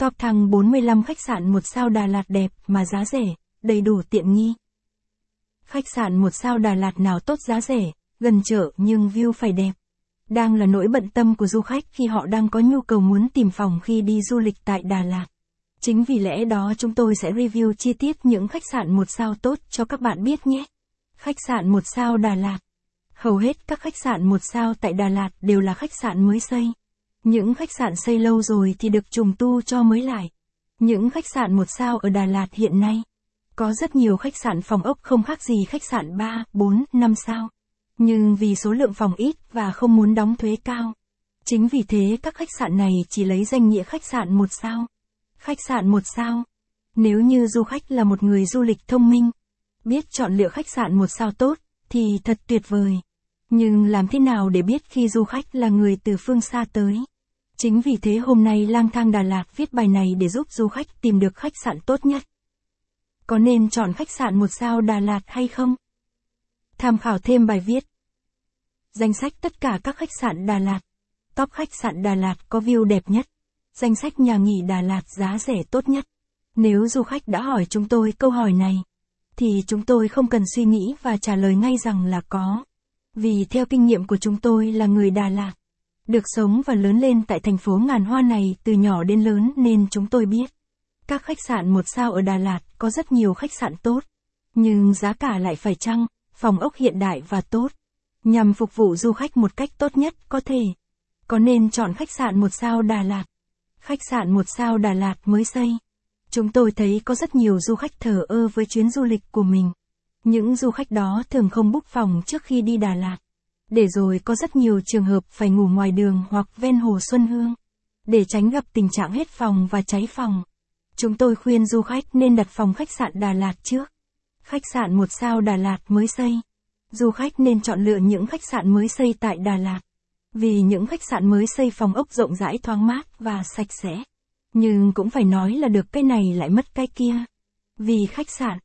Top thăng 45 khách sạn một sao Đà Lạt đẹp mà giá rẻ, đầy đủ tiện nghi. Khách sạn một sao Đà Lạt nào tốt giá rẻ, gần chợ nhưng view phải đẹp. Đang là nỗi bận tâm của du khách khi họ đang có nhu cầu muốn tìm phòng khi đi du lịch tại Đà Lạt. Chính vì lẽ đó chúng tôi sẽ review chi tiết những khách sạn một sao tốt cho các bạn biết nhé. Khách sạn một sao Đà Lạt Hầu hết các khách sạn một sao tại Đà Lạt đều là khách sạn mới xây. Những khách sạn xây lâu rồi thì được trùng tu cho mới lại. Những khách sạn một sao ở Đà Lạt hiện nay có rất nhiều khách sạn phòng ốc không khác gì khách sạn 3, 4, 5 sao. Nhưng vì số lượng phòng ít và không muốn đóng thuế cao. Chính vì thế các khách sạn này chỉ lấy danh nghĩa khách sạn một sao. Khách sạn một sao. Nếu như du khách là một người du lịch thông minh, biết chọn lựa khách sạn một sao tốt, thì thật tuyệt vời. Nhưng làm thế nào để biết khi du khách là người từ phương xa tới? Chính vì thế hôm nay lang thang Đà Lạt viết bài này để giúp du khách tìm được khách sạn tốt nhất. Có nên chọn khách sạn một sao Đà Lạt hay không? Tham khảo thêm bài viết. Danh sách tất cả các khách sạn Đà Lạt. Top khách sạn Đà Lạt có view đẹp nhất. Danh sách nhà nghỉ Đà Lạt giá rẻ tốt nhất. Nếu du khách đã hỏi chúng tôi câu hỏi này, thì chúng tôi không cần suy nghĩ và trả lời ngay rằng là có. Vì theo kinh nghiệm của chúng tôi là người Đà Lạt, được sống và lớn lên tại thành phố ngàn hoa này từ nhỏ đến lớn nên chúng tôi biết. Các khách sạn một sao ở Đà Lạt có rất nhiều khách sạn tốt, nhưng giá cả lại phải chăng, phòng ốc hiện đại và tốt, nhằm phục vụ du khách một cách tốt nhất có thể. Có nên chọn khách sạn một sao Đà Lạt? Khách sạn một sao Đà Lạt mới xây. Chúng tôi thấy có rất nhiều du khách thờ ơ với chuyến du lịch của mình. Những du khách đó thường không book phòng trước khi đi Đà Lạt. Để rồi có rất nhiều trường hợp phải ngủ ngoài đường hoặc ven hồ Xuân Hương. Để tránh gặp tình trạng hết phòng và cháy phòng. Chúng tôi khuyên du khách nên đặt phòng khách sạn Đà Lạt trước. Khách sạn một sao Đà Lạt mới xây. Du khách nên chọn lựa những khách sạn mới xây tại Đà Lạt. Vì những khách sạn mới xây phòng ốc rộng rãi thoáng mát và sạch sẽ. Nhưng cũng phải nói là được cái này lại mất cái kia. Vì khách sạn